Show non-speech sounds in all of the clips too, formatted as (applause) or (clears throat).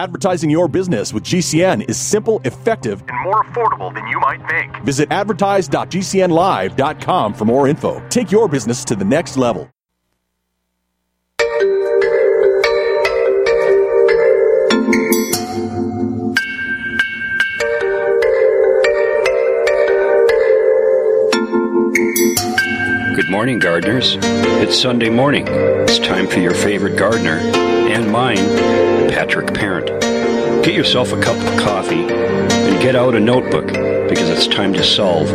Advertising your business with GCN is simple, effective, and more affordable than you might think. Visit advertise.gcnlive.com for more info. Take your business to the next level. Good morning, gardeners. It's Sunday morning. It's time for your favorite gardener and mine, Patrick Parent. Get yourself a cup of coffee and get out a notebook because it's time to solve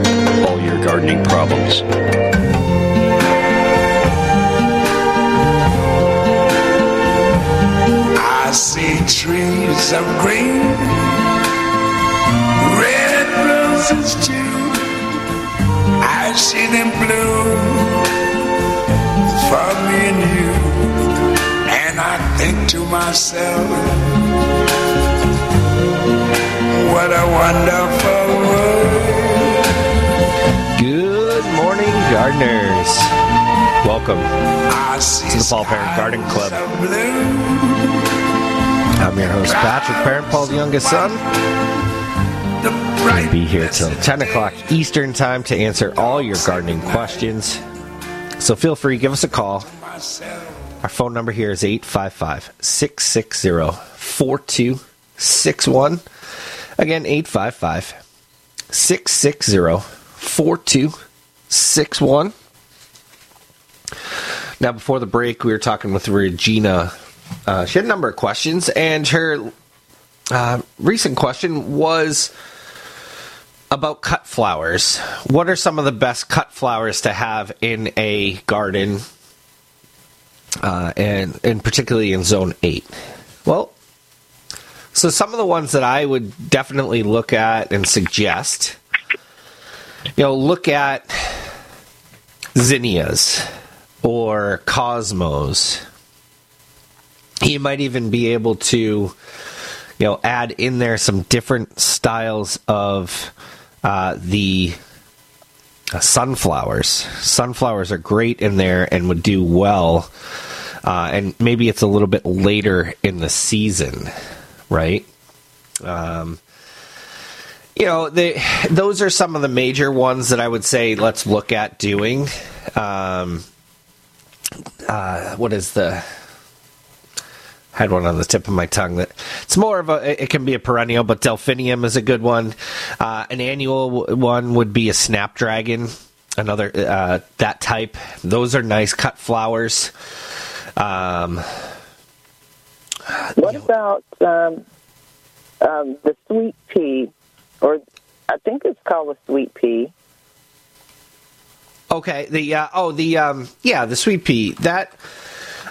all your gardening problems. I see trees of green, red roses too. I see them bloom for me and you. Think to myself, what a wonderful world. Good morning, gardeners. Welcome to the Paul Parent Garden Club. skies of blue. I'm your host, Patrick Parent, Paul's youngest son. The I'll be here till 10 o'clock Eastern Time to answer all your gardening questions. So feel free, give us a call. Our phone number here is 855 660 4261. Again, 855 660 4261. Now, before the break, we were talking with Regina. Uh, she had a number of questions, and her uh, recent question was about cut flowers. What are some of the best cut flowers to have in a garden, uh, and and particularly in Zone Eight? Well, so some of the ones that I would definitely look at and suggest, you know, look at zinnias or cosmos. You might even be able to, you know, add in there some different styles of uh, the uh, sunflowers. Sunflowers are great in there and would do well. Uh, and maybe it's a little bit later in the season, right? Um, you know, they, those are some of the major ones that I would say let's look at doing. Um, uh, what is the had one on the tip of my tongue that it's more of a it can be a perennial but delphinium is a good one. Uh, an annual one would be a snapdragon another uh, that type. Those are nice cut flowers. Um, What about um, um, the sweet pea, or I think it's called a sweet pea? okay the uh, oh the um, yeah the sweet pea. That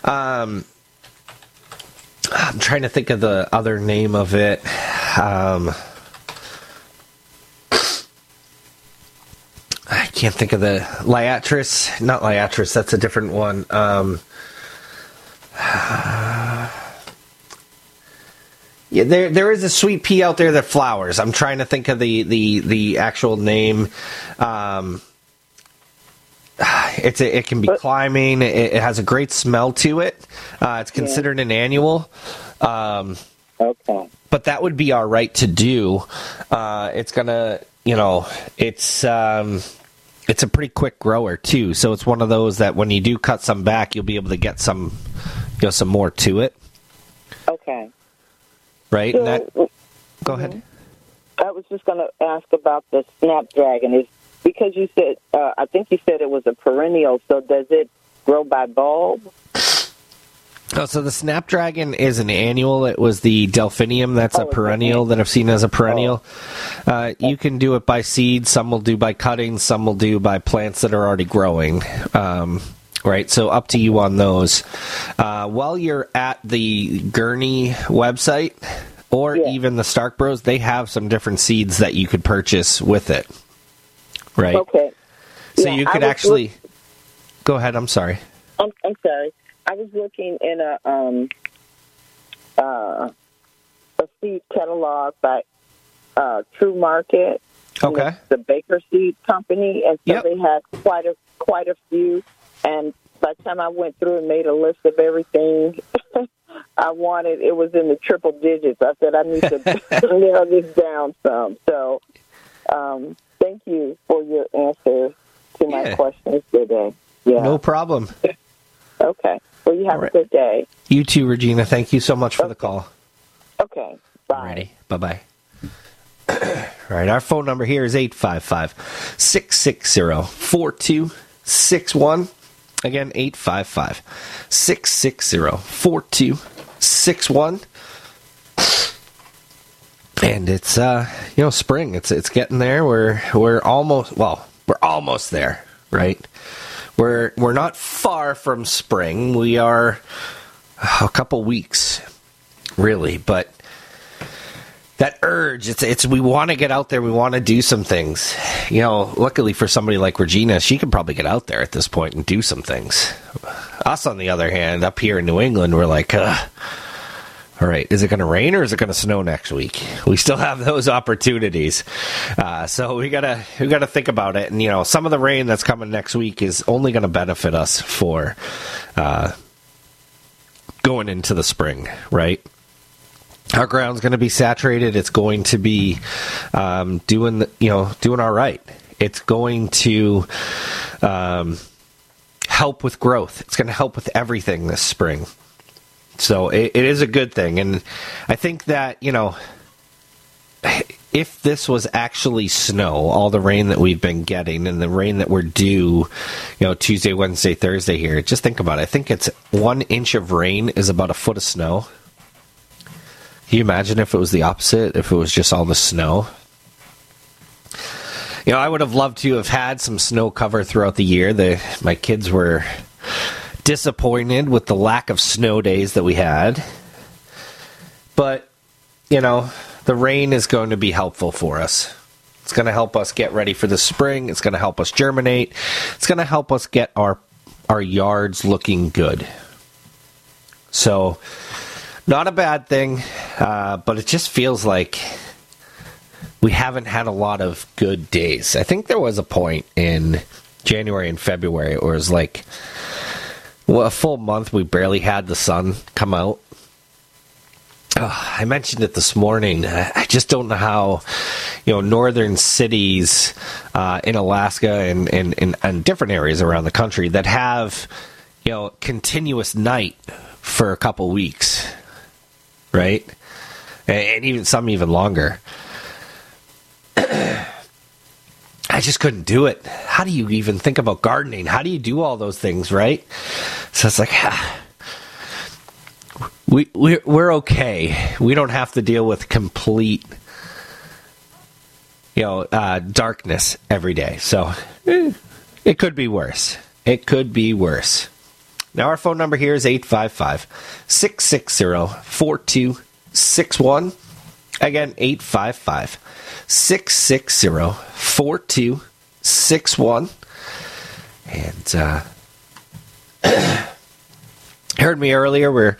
um, I'm trying to think of the other name of it um, I can't think of the Liatris. Not Liatris. That's a different one. Um, yeah, there there is a sweet pea out there that flowers. I'm trying to think of the the the actual name. Um, it's a, it can be climbing. It, it has a great smell to it. Uh, it's considered an annual. Um, Okay. but that would be our right to do. Uh, it's gonna, you know, it's um, it's a pretty quick grower too. So it's one of those that when you do cut some back, you'll be able to get some, you know, some more to it, Okay. right? And that, go ahead. I was just going to ask about the snapdragon. Is because you said uh, I think you said it was a perennial. So does it grow by bulb? Oh, so the Snapdragon is an annual. It was the Delphinium. That's Oh, a perennial that I've seen as a perennial. Uh, you can do it by seed. Some will do by cutting. Some will do by plants that are already growing. Um, right. So up to you on those. Uh, while you're at the Gurney website or Yeah. even the Stark Bros, they have some different seeds that you could purchase with it. Right. Okay. So Yeah, you could actually. Go ahead. I'm sorry. I'm, I'm sorry. I was looking in a um uh a seed catalog by uh True Market. Okay. The Baker Seed Company, and so Yep. they had quite a quite a few, and by the time I went through and made a list of everything (laughs) I wanted, it was in the triple digits. I said I need to (laughs) (laughs) narrow this down some. So, um, thank you for your answer to my Yeah. questions today. Yeah. No problem. Okay. Well, you have right. a good day. You too, Regina. Thank you so much for the call. Okay. Bye. Bye bye. (clears throat) All right, our phone number here is 855 660 4261. Again, 855 660 4261. And it's uh you know spring. It's it's getting there. We're we're almost well, we're almost there, right? We're we're not far from spring. We are a couple weeks really, but that urge it's it's we want to get out there we want to do some things you know luckily for somebody like regina she can probably get out there at this point and do some things us on the other hand up here in new england we're like uh, all right is it going to rain or is it going to snow next week we still have those opportunities uh, so we gotta we gotta think about it and you know some of the rain that's coming next week is only going to benefit us for uh, going into the spring right our ground's going to be saturated. It's going to be um, doing you know doing all right. It's going to um, help with growth. It's going to help with everything this spring. So it, it is a good thing, and I think that you know if this was actually snow, all the rain that we've been getting and the rain that we're due, you know, Tuesday, Wednesday, Thursday here, just think about it. I think it's one inch of rain is about a foot of snow. Can you imagine if it was the opposite? If it was just all the snow? You know, I would have loved to have had some snow cover throughout the year. The my kids were disappointed with the lack of snow days that we had. But, you know, the rain is going to be helpful for us. It's going to help us get ready for the spring. It's going to help us germinate. It's going to help us get our our yards looking good. So, not a bad thing, uh, but it just feels like we haven't had a lot of good days. I think there was a point in January and February where it was like well, a full month we barely had the sun come out. I mentioned it this morning. I just don't know how, you know, northern cities uh, in Alaska and, and, and, and different areas around the country that have, you know, continuous night for a couple weeks right? And even some even longer. I just couldn't do it. How do you even think about gardening? How do you do all those things, right? So it's like, ah, we we we're okay. We don't have to deal with complete, you know, uh, darkness every day. So eh, it could be worse. It could be worse. Now, our phone number here is 855 660 4261. Again, 855 660 4261. And, uh, (clears throat) heard me earlier where,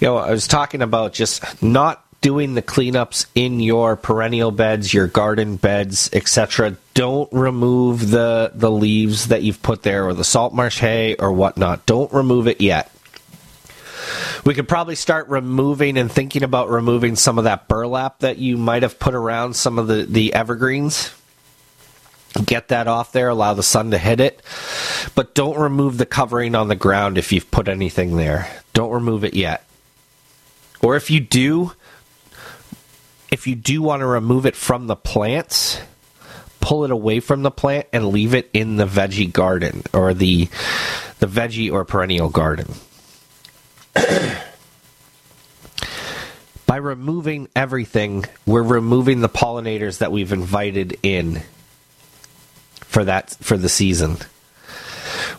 you know, I was talking about just not doing the cleanups in your perennial beds, your garden beds, etc. Don't remove the the leaves that you've put there or the salt marsh hay or whatnot. Don't remove it yet. We could probably start removing and thinking about removing some of that burlap that you might have put around some of the, the evergreens. Get that off there, allow the sun to hit it. But don't remove the covering on the ground if you've put anything there. Don't remove it yet. Or if you do, if you do want to remove it from the plants, pull it away from the plant and leave it in the veggie garden or the the veggie or perennial garden. (clears throat) By removing everything, we're removing the pollinators that we've invited in for that for the season.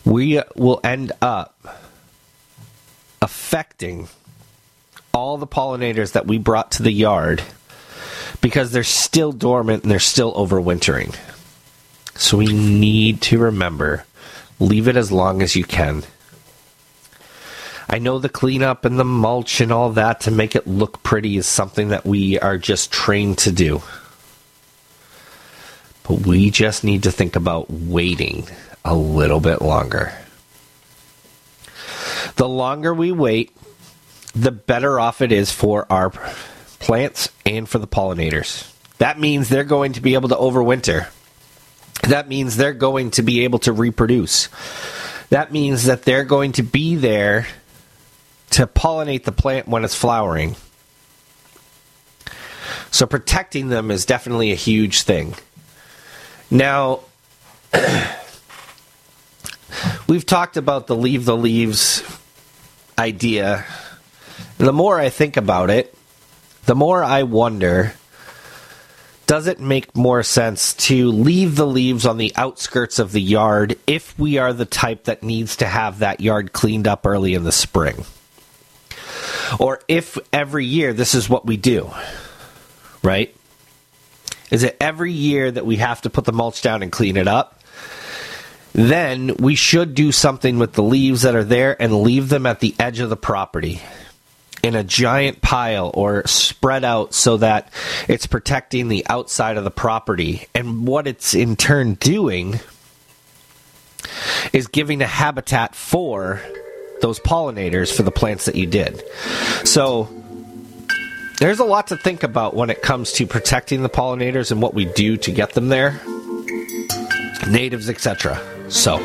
We uh, will end up affecting all the pollinators that we brought to the yard because they're still dormant and they're still overwintering. So we need to remember leave it as long as you can. I know the cleanup and the mulch and all that to make it look pretty is something that we are just trained to do. But we just need to think about waiting a little bit longer. The longer we wait, the better off it is for our plants and for the pollinators. That means they're going to be able to overwinter. That means they're going to be able to reproduce. That means that they're going to be there to pollinate the plant when it's flowering. So protecting them is definitely a huge thing. Now, (clears throat) we've talked about the leave the leaves idea. The more I think about it, the more I wonder does it make more sense to leave the leaves on the outskirts of the yard if we are the type that needs to have that yard cleaned up early in the spring? Or if every year this is what we do, right? Is it every year that we have to put the mulch down and clean it up? Then we should do something with the leaves that are there and leave them at the edge of the property in a giant pile or spread out so that it's protecting the outside of the property. And what it's in turn doing is giving a habitat for those pollinators for the plants that you did. So there's a lot to think about when it comes to protecting the pollinators and what we do to get them there, natives, etc. So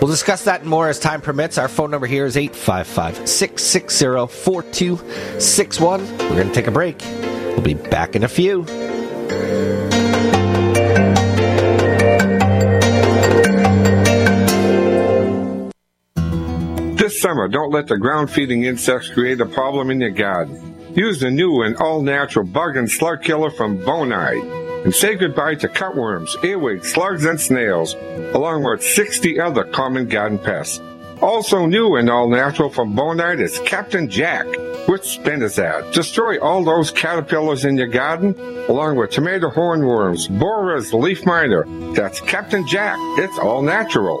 we'll discuss that and more as time permits. Our phone number here is 855 660 4261. We're going to take a break. We'll be back in a few. Summer, don't let the ground feeding insects create a problem in your garden. Use the new and all natural bug and slug killer from Bonide and say goodbye to cutworms, earwigs, slugs, and snails, along with 60 other common garden pests. Also new and all natural from Bonide is Captain Jack with Spinosad. Destroy all those caterpillars in your garden, along with tomato hornworms, borers, leaf miner. That's Captain Jack. It's all natural.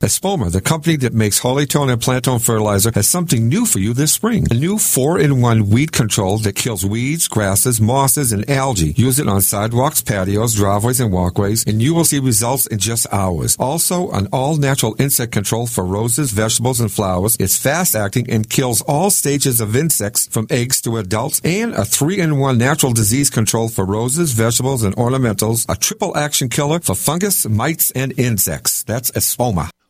Espoma, the company that makes Holly-tone and Plant-tone fertilizer, has something new for you this spring. A new 4-in-1 weed control that kills weeds, grasses, mosses, and algae. Use it on sidewalks, patios, driveways, and walkways, and you will see results in just hours. Also, an all-natural insect control for roses, vegetables, and flowers. It's fast-acting and kills all stages of insects from eggs to adults, and a 3-in-1 natural disease control for roses, vegetables, and ornamentals. A triple action killer for fungus, mites, and insects. That's Espoma.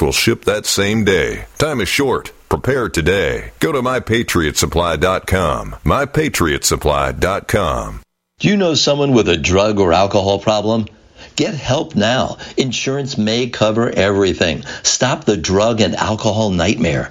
will ship that same day. Time is short. Prepare today. Go to mypatriotsupply.com. Mypatriotsupply.com. Do you know someone with a drug or alcohol problem? Get help now. Insurance may cover everything. Stop the drug and alcohol nightmare.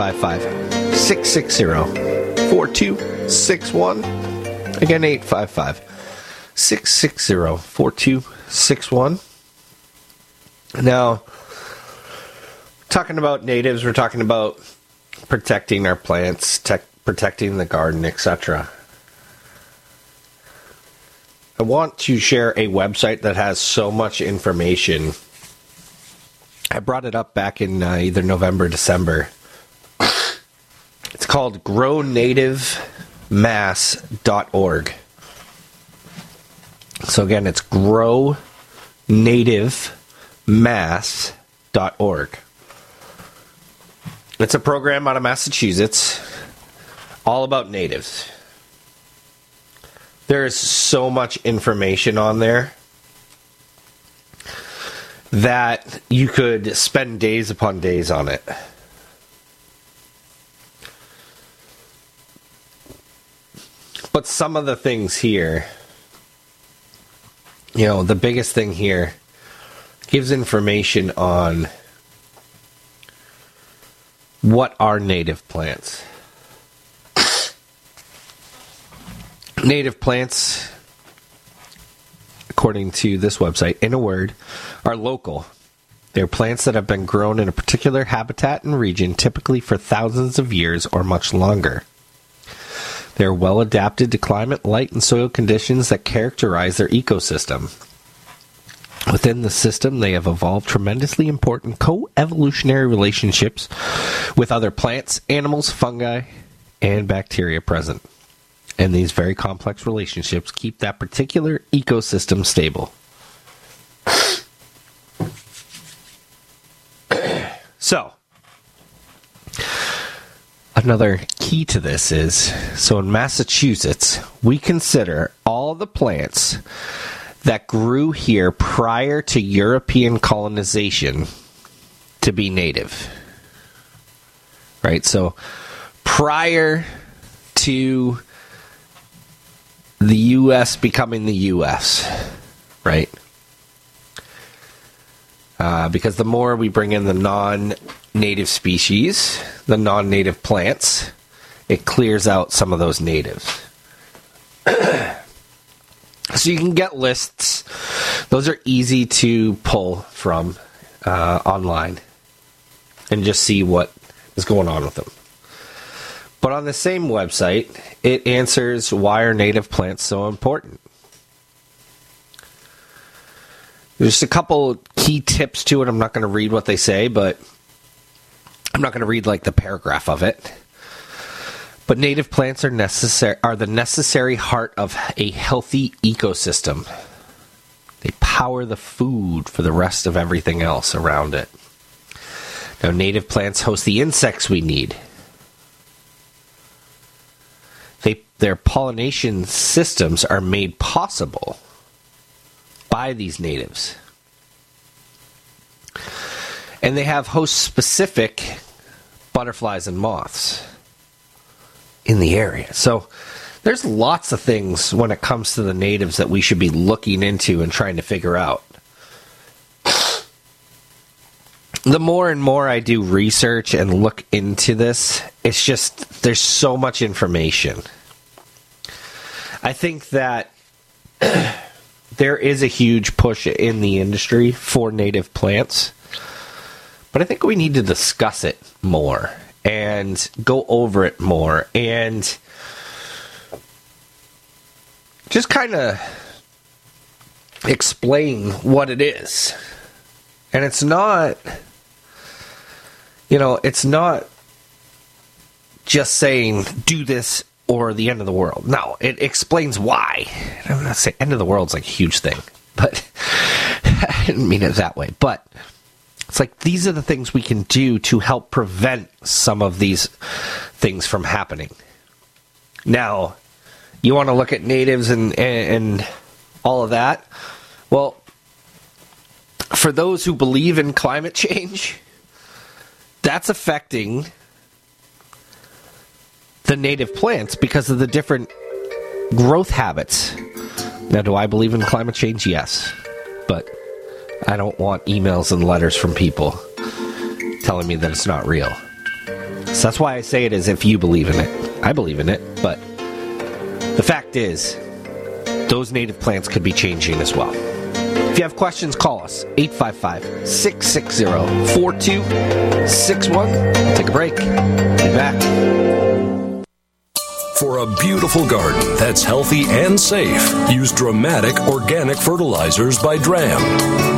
855 660 4261. Again, 855 660 4261. Now, talking about natives, we're talking about protecting our plants, tech, protecting the garden, etc. I want to share a website that has so much information. I brought it up back in uh, either November, December. It's called grownativeMass.org. So again, it's grownativeMass.org. It's a program out of Massachusetts, all about natives. There's so much information on there that you could spend days upon days on it. But some of the things here, you know, the biggest thing here gives information on what are native plants. Native plants, according to this website, in a word, are local. They're plants that have been grown in a particular habitat and region, typically for thousands of years or much longer. They are well adapted to climate, light, and soil conditions that characterize their ecosystem. Within the system, they have evolved tremendously important co evolutionary relationships with other plants, animals, fungi, and bacteria present. And these very complex relationships keep that particular ecosystem stable. so, another key to this is so in Massachusetts, we consider all the plants that grew here prior to European colonization to be native. Right? So prior to the US becoming the US, right? Uh, because the more we bring in the non native species, the non native plants, it clears out some of those natives. (clears throat) So you can get lists. Those are easy to pull from uh, online and just see what is going on with them. But on the same website, it answers why are native plants so important. There's a couple key tips to it. I'm not going to read what they say, but I'm not going to read like the paragraph of it. But native plants are necessary are the necessary heart of a healthy ecosystem. They power the food for the rest of everything else around it. Now, native plants host the insects we need. They, their pollination systems are made possible by these natives. And they have host specific butterflies and moths in the area. So there's lots of things when it comes to the natives that we should be looking into and trying to figure out. The more and more I do research and look into this, it's just there's so much information. I think that (clears throat) there is a huge push in the industry for native plants, but I think we need to discuss it more and go over it more and just kind of explain what it is. And it's not, you know, it's not just saying do this or the end of the world. No, it explains why. I'm not saying end of the world's like a huge thing, but (laughs) I didn't mean it that way. But it's like these are the things we can do to help prevent some of these things from happening. Now, you want to look at natives and, and, and all of that. Well, for those who believe in climate (laughs) change, that's affecting the native plants because of the different growth habits. Now, do I believe in climate change? Yes. But I don't want emails and letters from people telling me that it's not real. So that's why I say it as if you believe in it. I believe in it, but the fact is, those native plants could be changing as well. If you have questions, call us 855 660 4261. Take a break. Be back. For a beautiful garden that's healthy and safe, use Dramatic Organic Fertilizers by Dramm.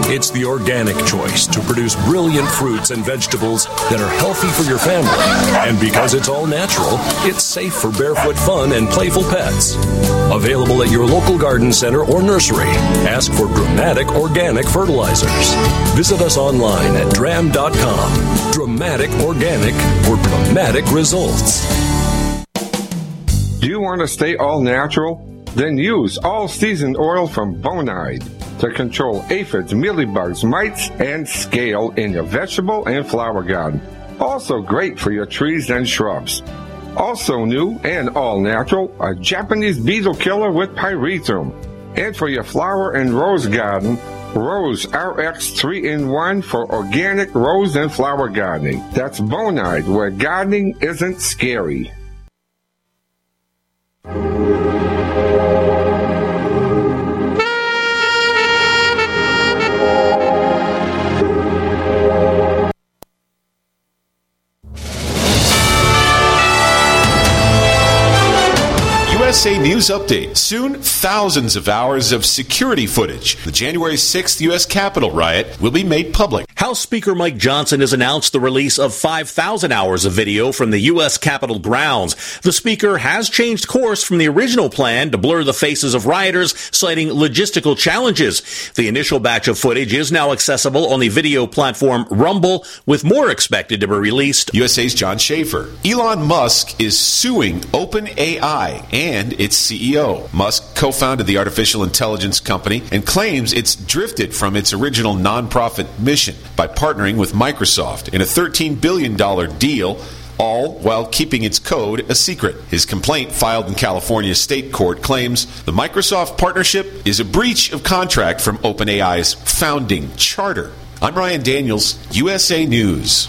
It's the organic choice to produce brilliant fruits and vegetables that are healthy for your family. And because it's all natural, it's safe for barefoot fun and playful pets. Available at your local garden center or nursery. Ask for Dramatic Organic Fertilizers. Visit us online at dramm.com. Dramatic Organic for dramatic results. Do you want to stay all natural? Then use all seasoned oil from Bonide to control aphids, mealybugs, mites, and scale in your vegetable and flower garden. Also great for your trees and shrubs. Also new and all natural, a Japanese beetle killer with pyrethrum. And for your flower and rose garden, Rose RX 3 in 1 for organic rose and flower gardening. That's Bonide, where gardening isn't scary. USA News Update. Soon, thousands of hours of security footage. The January 6th U.S. Capitol riot will be made public. House Speaker Mike Johnson has announced the release of 5,000 hours of video from the U.S. Capitol grounds. The Speaker has changed course from the original plan to blur the faces of rioters, citing logistical challenges. The initial batch of footage is now accessible on the video platform Rumble, with more expected to be released. USA's John Schaefer. Elon Musk is suing OpenAI and its CEO. Musk co founded the artificial intelligence company and claims it's drifted from its original nonprofit mission by partnering with Microsoft in a $13 billion deal all while keeping its code a secret. His complaint, filed in California state court, claims the Microsoft partnership is a breach of contract from OpenAI's founding charter. I'm Ryan Daniels, USA News.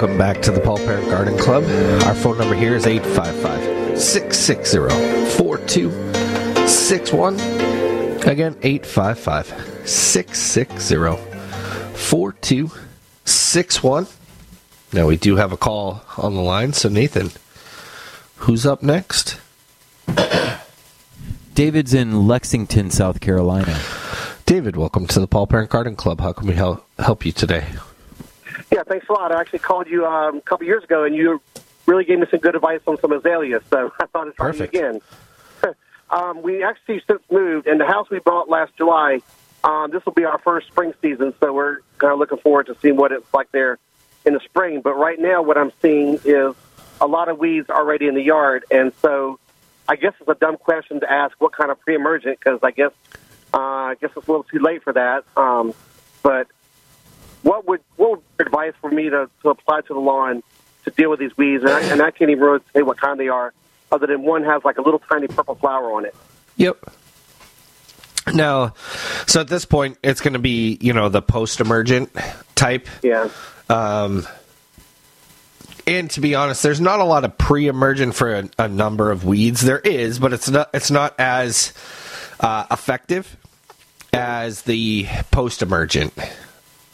welcome back to the Paul Parent Garden Club. Our phone number here is 855 660 4261. Again, 855 660 4261. Now, we do have a call on the line. So, Nathan, who's up next? David's in Lexington, South Carolina. David, welcome to the Paul Parent Garden Club. How can we help, help you today? Yeah, thanks a lot. I actually called you um, a couple years ago, and you really gave me some good advice on some azaleas, so (laughs) I thought I'd try you again. (laughs) um, we actually since moved, and the house we bought last July, um, this will be our first spring season, so we're kind of looking forward to seeing what it's like there in the spring. But right now, what I'm seeing is a lot of weeds already in the yard, and so I guess it's a dumb question to ask what kind of pre-emergent, because I guess uh, I guess it's a little too late for that. Um, but what would what would advice for me to, to apply to the lawn to deal with these weeds? And I, and I can't even really say what kind they are, other than one has like a little tiny purple flower on it. Yep. Now, so at this point, it's going to be you know the post-emergent type. Yeah. Um, and to be honest, there's not a lot of pre-emergent for a, a number of weeds. There is, but it's not it's not as uh, effective as the post-emergent.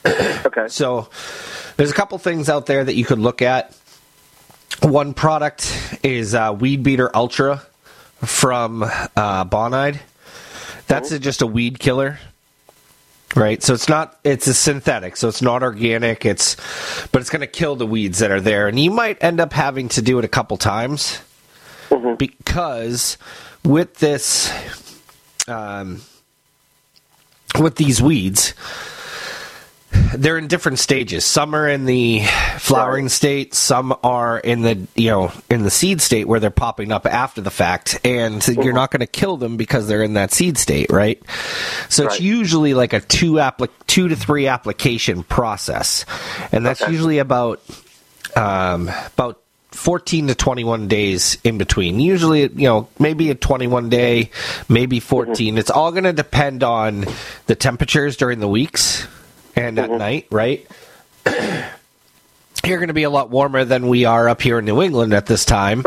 (coughs) okay. So there's a couple things out there that you could look at. One product is uh, Weed Beater Ultra from uh, Bonide. That's a, just a weed killer, right? So it's not it's a synthetic, so it's not organic. It's but it's going to kill the weeds that are there, and you might end up having to do it a couple times because with this um, with these weeds they're in different stages. Some are in the flowering state, some are in the you know in the seed state where they're popping up after the fact, and you're not going to kill them because they're in that seed state, right? So it's usually like a two applic- two to three application process, and that's usually about um, about 14 to 21 days in between. Usually, you know, maybe a 21 day, maybe 14. It's all going to depend on the temperatures during the weeks and at mm-hmm. night, right? (clears throat) You're going to be a lot warmer than we are up here in New England at this time.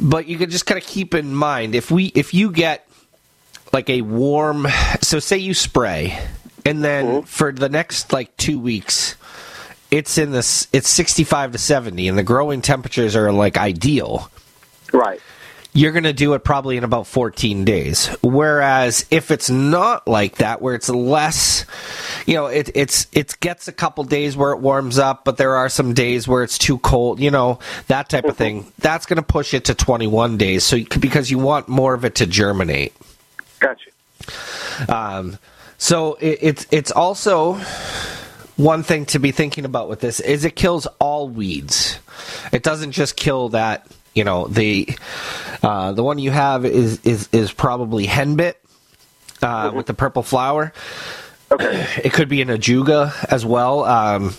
But you can just kind of keep in mind if we if you get like a warm so say you spray and then mm-hmm. for the next like 2 weeks it's in this it's 65 to 70 and the growing temperatures are like ideal Right. You're going to do it probably in about 14 days whereas if it's not like that where it's less you know it it's it gets a couple days where it warms up but there are some days where it's too cold you know that type of thing that's going to push it to 21 days so you- because you want more of it to germinate Gotcha. um, so it, it's it's also one thing to be thinking about with this is it kills all weeds. It doesn't just kill that. You know the uh, the one you have is is is probably henbit uh, with the purple flower. Okay. It could be an ajuga as well. Um,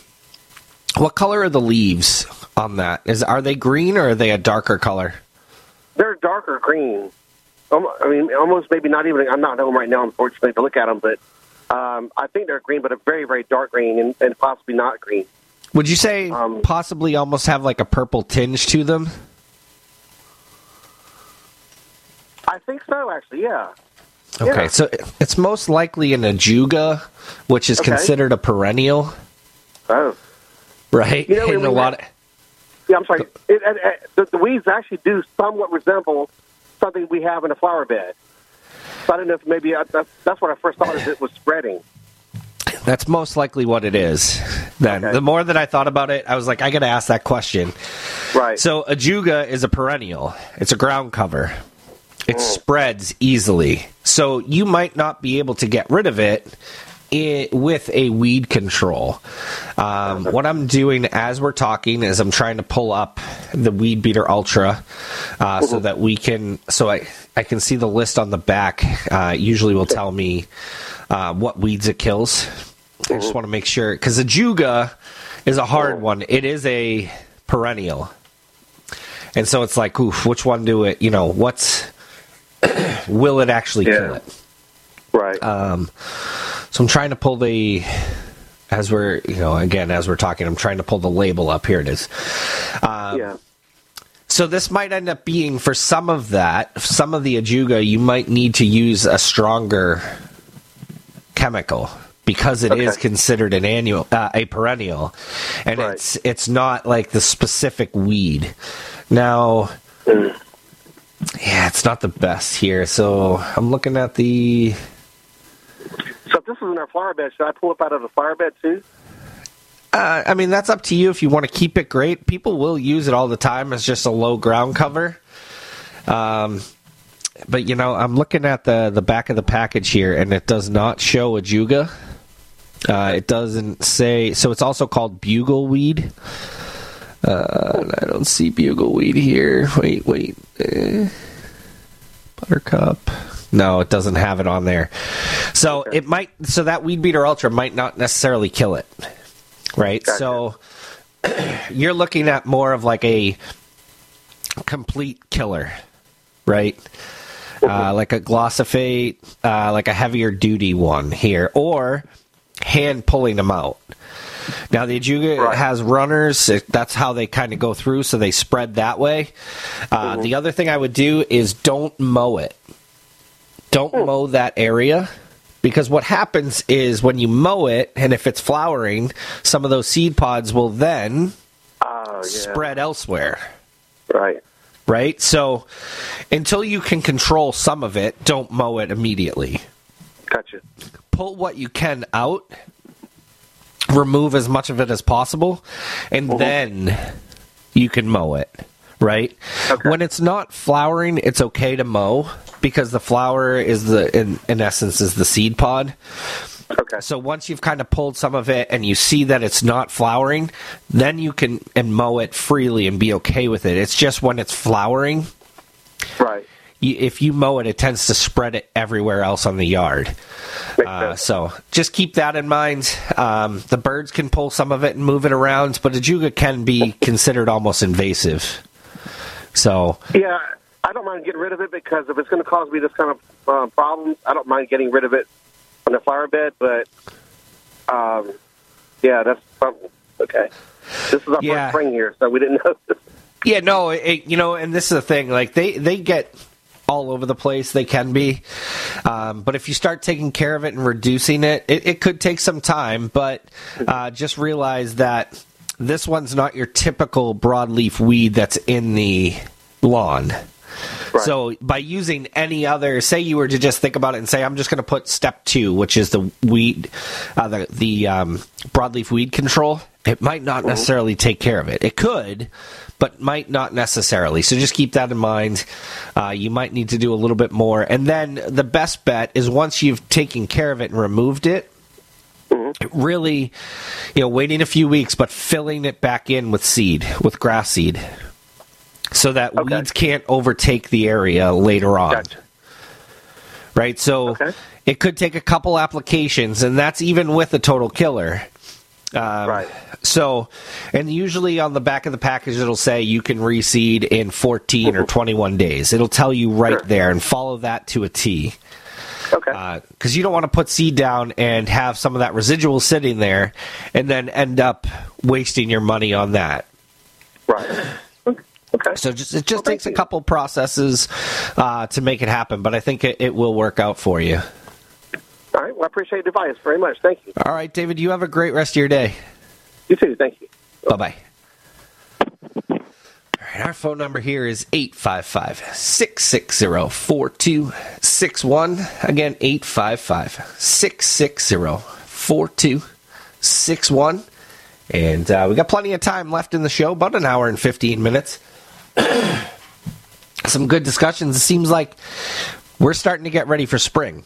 what color are the leaves on that? Is are they green or are they a darker color? They're darker green. Um, I mean, almost maybe not even. I'm not home right now, unfortunately, to look at them, but um, I think they're green, but a very, very dark green, and, and possibly not green. Would you say Um, possibly almost have like a purple tinge to them? I think so, actually. Yeah. Okay, Yeah. so it's most likely an ajuga, which is Okay. considered a perennial, Oh. right? You know, And a lot of- Yeah, I'm sorry. It, it, it, the, the weeds actually do somewhat resemble something we have in a flower bed. So I don't know if maybe I, that's, that's what I first thought is it was spreading. that's most likely what it is. Then the more that I thought about it, I was like, I got to ask that question. Right. So ajuga is a perennial. It's a ground cover. It spreads easily, so you might not be able to get rid of it i with a weed control. Um, what I'm doing as we're talking is I'm trying to pull up the Weed Beater Ultra uh, so that we can, so I I can see the list on the back. Uh, usually will tell me uh, what weeds it kills. I just want to make sure because the Juga is a hard one. It is a perennial, and so it's like, oof, which one do it? You know, what's (coughs) will it actually kill it? Right. Um, so I'm trying to pull the as we're you know again as we're talking, I'm trying to pull the label up. Here it is. Um, yeah. So this might end up being for some of that, some of the ajuga, you might need to use a stronger chemical because it is Okay. considered an annual, uh, a perennial, and it's it's not like the specific weed. Now, yeah, it's not the best here. So I'm looking at the. So if this is in our flower bed, should I pull up out of the flower bed too? Uh, I mean, that's up to you if you want to keep it great. People will use it all the time as just a low ground cover. Um, but you know, I'm looking at the the back of the package here, and it does not show ajuga. Uh, it doesn't say. So it's also called bugle weed. Uh, I don't see bugleweed here. Wait, wait. Eh. Buttercup. No, it doesn't have it on there. So it might. So that weed beater ultra might not necessarily kill it, right? So (clears throat) you're looking at more of like a complete killer, right? Uh, like a glyphosate, uh, like a heavier duty one here, or hand pulling them out. Now the Ajuga has runners. That's how they kind of go through, so they spread that way. Uh, mm-hmm. The other thing I would do is don't mow it. Don't hmm. mow that area because what happens is when you mow it, and if it's flowering, some of those seed pods will then Oh, yeah. spread elsewhere. Right. Right? So until you can control some of it, don't mow it immediately. Gotcha. Pull what you can out, remove as much of it as possible, and uh-huh. then you can mow it. Right? When it's not flowering, it's okay to mow because the flower is the in, in essence is the seed pod. Okay. So once you've kind of pulled some of it and you see that it's not flowering, then you can and mow it freely and be okay with it. It's just when it's flowering, Right. If you mow it, it tends to spread it everywhere else on the yard. Uh, so just keep that in mind. Um, the birds can pull some of it and move it around, but ajuga can be considered almost invasive. So Yeah, I don't mind getting rid of it because if it's going to cause me this kind of uh, problems, I don't mind getting rid of it on the flower bed. But um, yeah, that's something. Okay, this is our Yeah. first spring here, so we didn't know. This. (laughs) Yeah, no, it, you know, and this is the thing. Like they they get all over the place. They can be. Um, but if you start taking care of it and reducing it, it, it could take some time. But uh, just realize that this one's not your typical broadleaf weed that's in the lawn. So by using any other, say you were to just think about it and say, I'm just going to put step two, which is the weed, uh, the the um, broadleaf weed control. It might not necessarily take care of it. It could, but might not necessarily. So just keep that in mind. Uh, you might need to do a little bit more, and then the best bet is once you've taken care of it and removed it. Really, you know, waiting a few weeks, but filling it back in with seed, with grass seed, so that weeds can't overtake the area later on. Right? So it could take a couple applications, and that's even with a total killer. Um, right. So, and usually on the back of the package, it'll say you can reseed in 14 or 21 days. It'll tell you right there and follow that to a T. Okay. Because you don't want to put seed down and have some of that residual sitting there and then end up wasting your money on that. Right. Okay. So just it just takes a couple processes uh, to make it happen, but I think it, it will work out for you. All right. Well, I appreciate the advice very much. Thank you. All right, David. You have a great rest of your day. You too. Thank you. Bye bye. All right, our phone number here is 855 660 4261. Again, 855 660 4261. And uh, we got plenty of time left in the show, about an hour and 15 minutes. (clears throat) Some good discussions. It seems like we're starting to get ready for spring.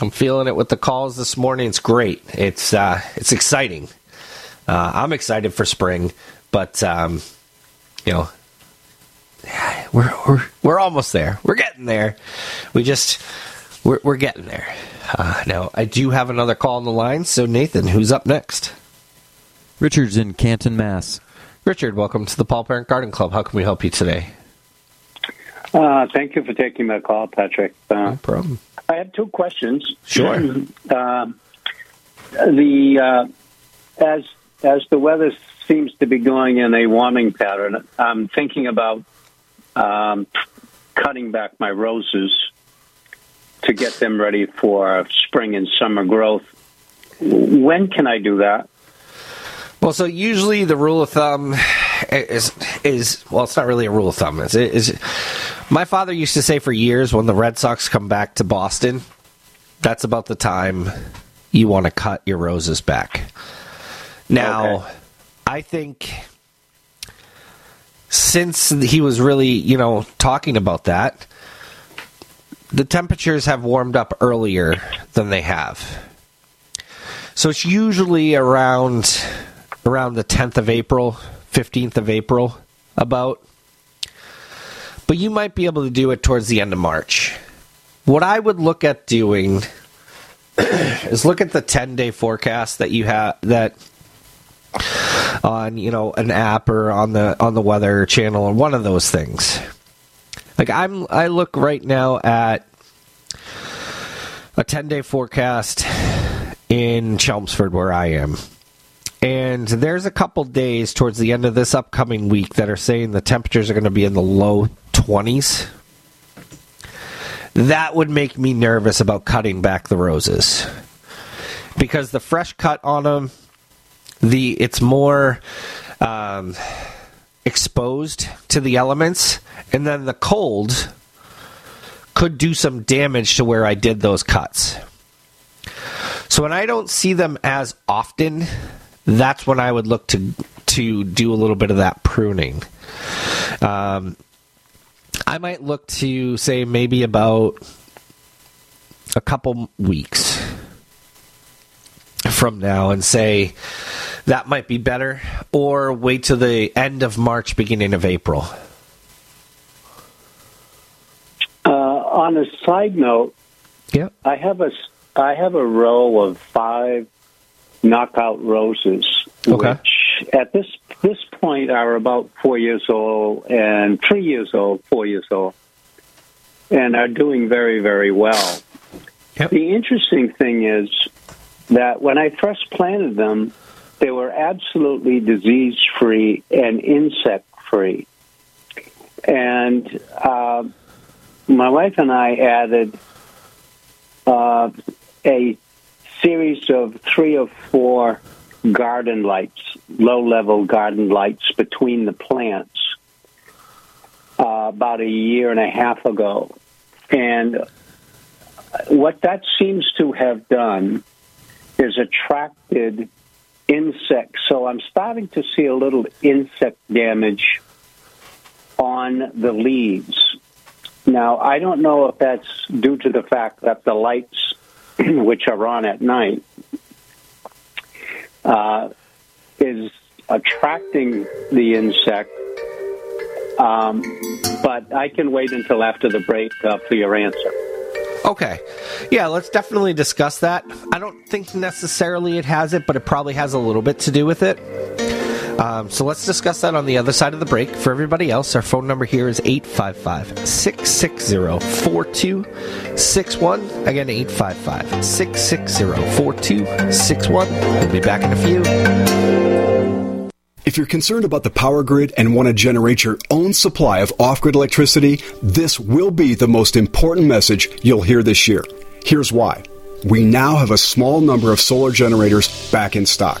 I'm feeling it with the calls this morning. It's great. It's uh, it's exciting. Uh, I'm excited for spring, but um, you know, (sighs) we're we're we're almost there. We're getting there. We just we're we're getting there. Uh, now I do have another call on the line. So Nathan, who's up next? Richard's in Canton, Mass. Richard, welcome to the Paul Parent Garden Club. How can we help you today? Uh, thank you for taking my call, Patrick. Uh, no problem. I have two questions. Sure. um, the uh, as as the weather seems to be going in a warming pattern, I'm thinking about um, cutting back my roses to get them ready for spring and summer growth. When can I do that? Well, so usually the rule of thumb is is well, it's not really a rule of thumb. Is is my father used to say for years when the Red Sox come back to Boston, that's about the time you want to cut your roses back. Now, okay. I think since he was really, you know, talking about that, the temperatures have warmed up earlier than they have. So it's usually around around the 10th of April, 15th of April about but you might be able to do it towards the end of March. What I would look at doing (clears throat) is look at the 10 day forecast that you have that on you know an app or on the on the weather channel or one of those things like i'm i look right now at a 10 day forecast in chelmsford where i am and there's a couple days towards the end of this upcoming week that are saying the temperatures are going to be in the low 20s. That would make me nervous about cutting back the roses. Because the fresh cut on them, the it's more um, exposed to the elements, and then the cold could do some damage to where I did those cuts. So when I don't see them as often, that's when I would look to to do a little bit of that pruning. Um, I might look to say maybe about a couple weeks from now and say that might be better, or wait till the end of March, beginning of April. Uh, on a side note, yeah, I have a I have a row of five knockout roses, okay. which at this this point are about four years old and three years old, four years old, and are doing very very well. Yep. The interesting thing is that when I first planted them, they were absolutely disease free and insect free, and uh, my wife and I added uh, a series of three or four garden lights, low level garden lights between the plants uh, about a year and a half ago. And what that seems to have done is attracted insects. So I'm starting to see a little insect damage on the leaves. Now, I don't know if that's due to the fact that the lights, (clears throat) which are on at night, uh, is attracting the insect. Um, but I can wait until after the break uh, for your answer. Okay. Yeah, let's definitely discuss that. I don't think necessarily it has it, but it probably has a little bit to do with it. Um, so let's discuss that on the other side of the break. For everybody else, our phone number here is 855 660 4261. Again, 855 660 4261. We'll be back in a few. If you're concerned about the power grid and want to generate your own supply of off grid electricity, this will be the most important message you'll hear this year. Here's why. We now have a small number of solar generators back in stock.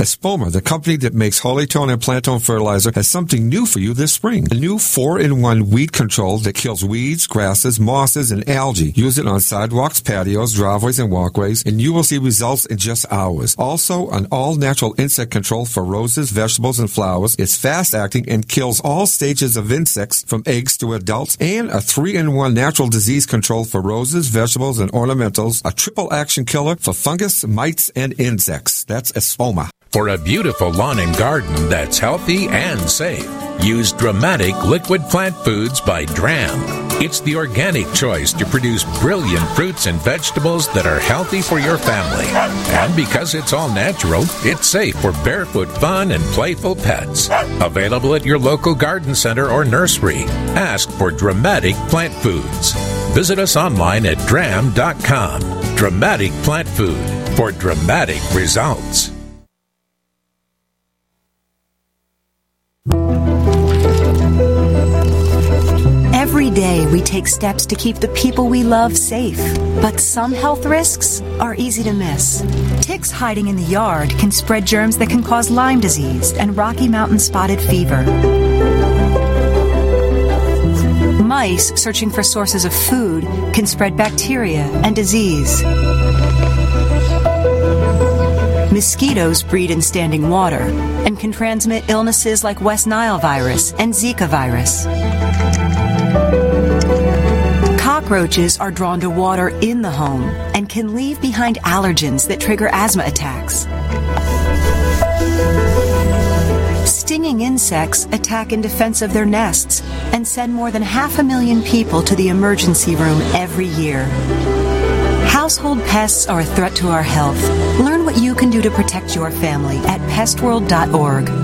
Espoma, the company that makes Holly-tone and Plant-tone fertilizer, has something new for you this spring. A new 4-in-1 weed control that kills weeds, grasses, mosses, and algae. Use it on sidewalks, patios, driveways, and walkways, and you will see results in just hours. Also, an all-natural insect control for roses, vegetables, and flowers. It's fast-acting and kills all stages of insects from eggs to adults, and a 3-in-1 natural disease control for roses, vegetables, and ornamentals. A triple action killer for fungus, mites, and insects. That's Espoma. For a beautiful lawn and garden that's healthy and safe, use Dramatic Liquid Plant Foods by Dramm. It's the organic choice to produce brilliant fruits and vegetables that are healthy for your family. And because it's all natural, it's safe for barefoot fun and playful pets. Available at your local garden center or nursery. Ask for Dramatic Plant Foods. Visit us online at dramm.com. Dramatic Plant Food for dramatic results. Day we take steps to keep the people we love safe, but some health risks are easy to miss. Ticks hiding in the yard can spread germs that can cause Lyme disease and Rocky Mountain spotted fever. Mice searching for sources of food can spread bacteria and disease. Mosquitoes breed in standing water and can transmit illnesses like West Nile virus and Zika virus. Cockroaches are drawn to water in the home and can leave behind allergens that trigger asthma attacks. Stinging insects attack in defense of their nests and send more than half a million people to the emergency room every year. Household pests are a threat to our health. Learn what you can do to protect your family at pestworld.org.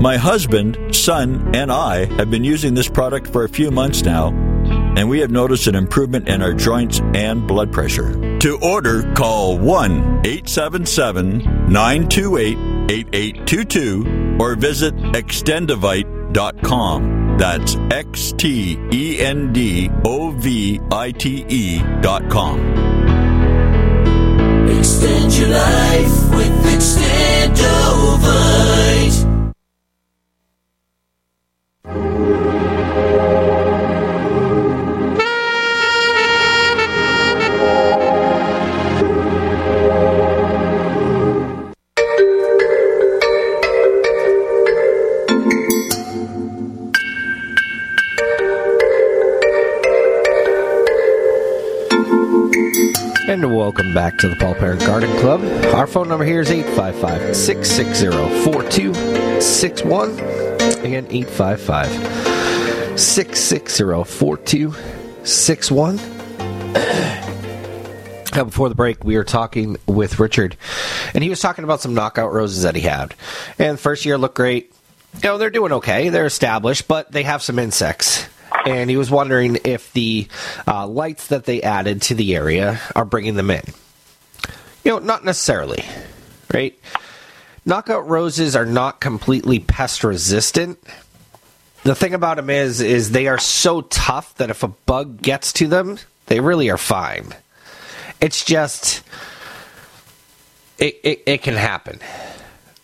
My husband, son, and I have been using this product for a few months now, and we have noticed an improvement in our joints and blood pressure. To order, call 1 877 928 8822 or visit extendovite.com. That's X T E N D O V I T E dot com. Extend your life with Extendovite. Welcome back to the Paul Parent Garden Club. Our phone number here is 855 660 4261. Again, 855 660 4261. (clears throat) Uh, before the break, we were talking with Richard, and he was talking about some knockout roses that he had. And first year looked great. You know, they're doing okay. They're established, but they have some insects and he was wondering if the uh, lights that they added to the area are bringing them in. You know, not necessarily, right? Knockout roses are not completely pest resistant. The thing about them is, is they are so tough that if a bug gets to them, they really are fine. It's just, it, it, it can happen.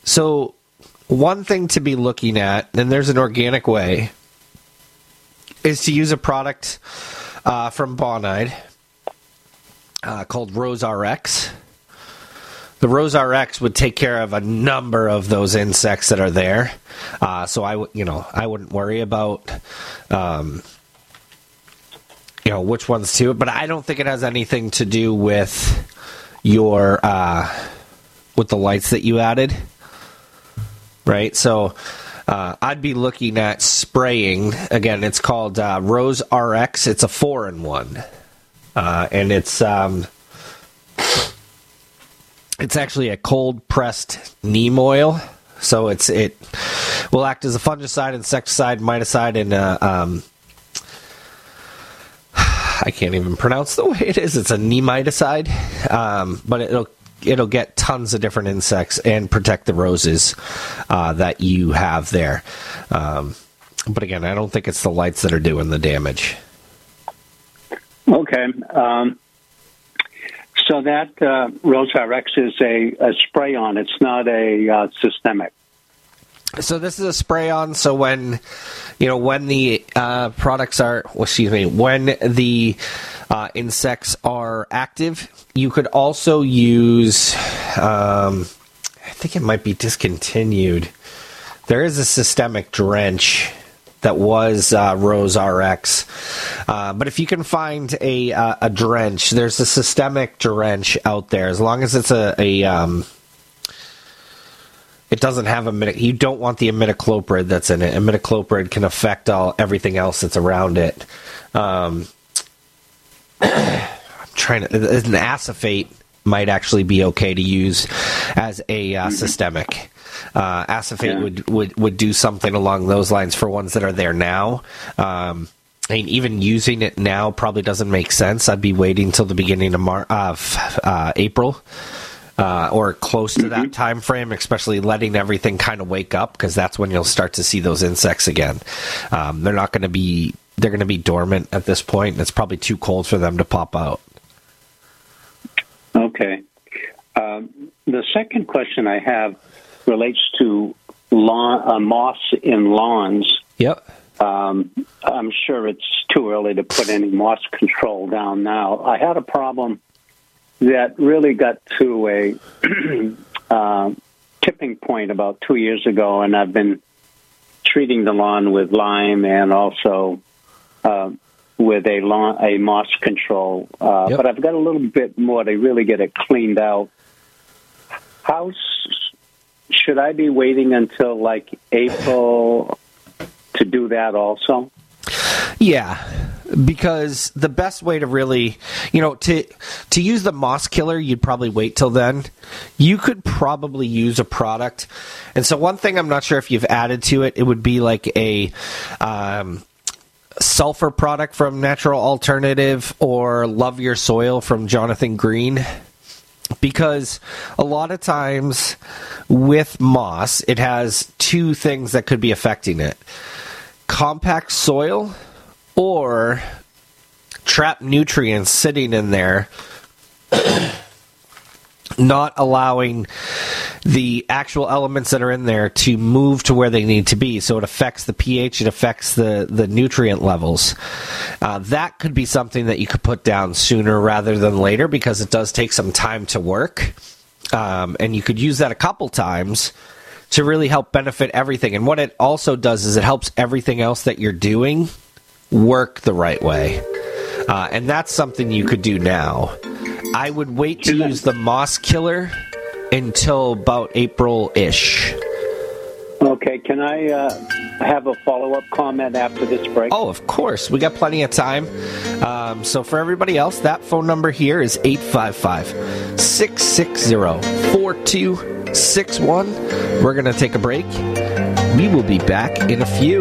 So, one thing to be looking at, and there's an organic way is to use a product uh, from Bonide uh, called Rose RX. The Rose RX would take care of a number of those insects that are there, uh, so I, w- you know, I wouldn't worry about, um, you know, which ones to. But I don't think it has anything to do with your uh, with the lights that you added, right? So uh, I'd be looking at spraying. Again, it's called uh, Rose RX. It's a four in one, uh, and it's um, it's actually a cold pressed neem oil. So it's it will act as a fungicide, insecticide, miticide, and uh, um, (sighs) I can't even pronounce the way it is. It's a nematicide, um, but it'll it'll get tons of different insects and protect the roses uh, that you have there. Um, but again, I don't think it's the lights that are doing the damage. Okay. Um, so that uh, is a, a spray on. It's not a uh, systemic. So this is a spray on. So when you know when the uh, products are, excuse me, when the uh, insects are active, you could also use. Um, I think it might be discontinued. there is a systemic drench that was uh, Rose RX. Uh, but if you can find a uh, a drench, there's a systemic drench out there. As long as it's a, a um, it doesn't have a you don't want the imidacloprid that's in it. Imidacloprid can affect all everything else that's around it. Um, (clears throat) I'm trying to an acephate might actually be okay to use as a uh, systemic. Uh, acephate yeah. would, would would do something along those lines for ones that are there now. Um, I mean, even using it now probably doesn't make sense. I'd be waiting till the beginning of Mar- of uh, April. Uh, or close to that mm-hmm. time frame, especially letting everything kind of wake up because that's when you'll start to see those insects again. Um, they're not going to be they're going to be dormant at this point, and it's probably too cold for them to pop out. Okay. Um, the second question I have relates to lawn, uh, moss in lawns. Yep. Um, I'm sure it's too early to put any moss control down now. I had a problem that really got to a (clears throat) uh, tipping point about two years ago, and I've been treating the lawn with lime and also uh, with a lawn, a moss control. Uh, yep. But I've got a little bit more to really get it cleaned out. How should I be waiting until like April to do that also? Yeah, because the best way to really, you know, to to use the moss killer, you'd probably wait till then. You could probably use a product, and so one thing I'm not sure if you've added to it, it would be like a. Um, sulfur product from Natural Alternative or Love Your Soil from Jonathan Green because a lot of times with moss, it has two things that could be affecting it compact soil or trap nutrients sitting in there. (coughs) not allowing the actual elements that are in there to move to where they need to be. So it affects the pH, it affects the, the nutrient levels. Uh, that could be something that you could put down sooner rather than later because it does take some time to work. Um, and you could use that a couple times to really help benefit everything. And what it also does is it helps everything else that you're doing work the right way. Uh, and that's something you could do now. I would wait to use the moss killer until about April ish. Okay, can I uh, have a follow up comment after this break? Oh, of course. We got plenty of time. Um, so, for everybody else, that phone number here is 855 660 4261. We're going to take a break. We will be back in a few.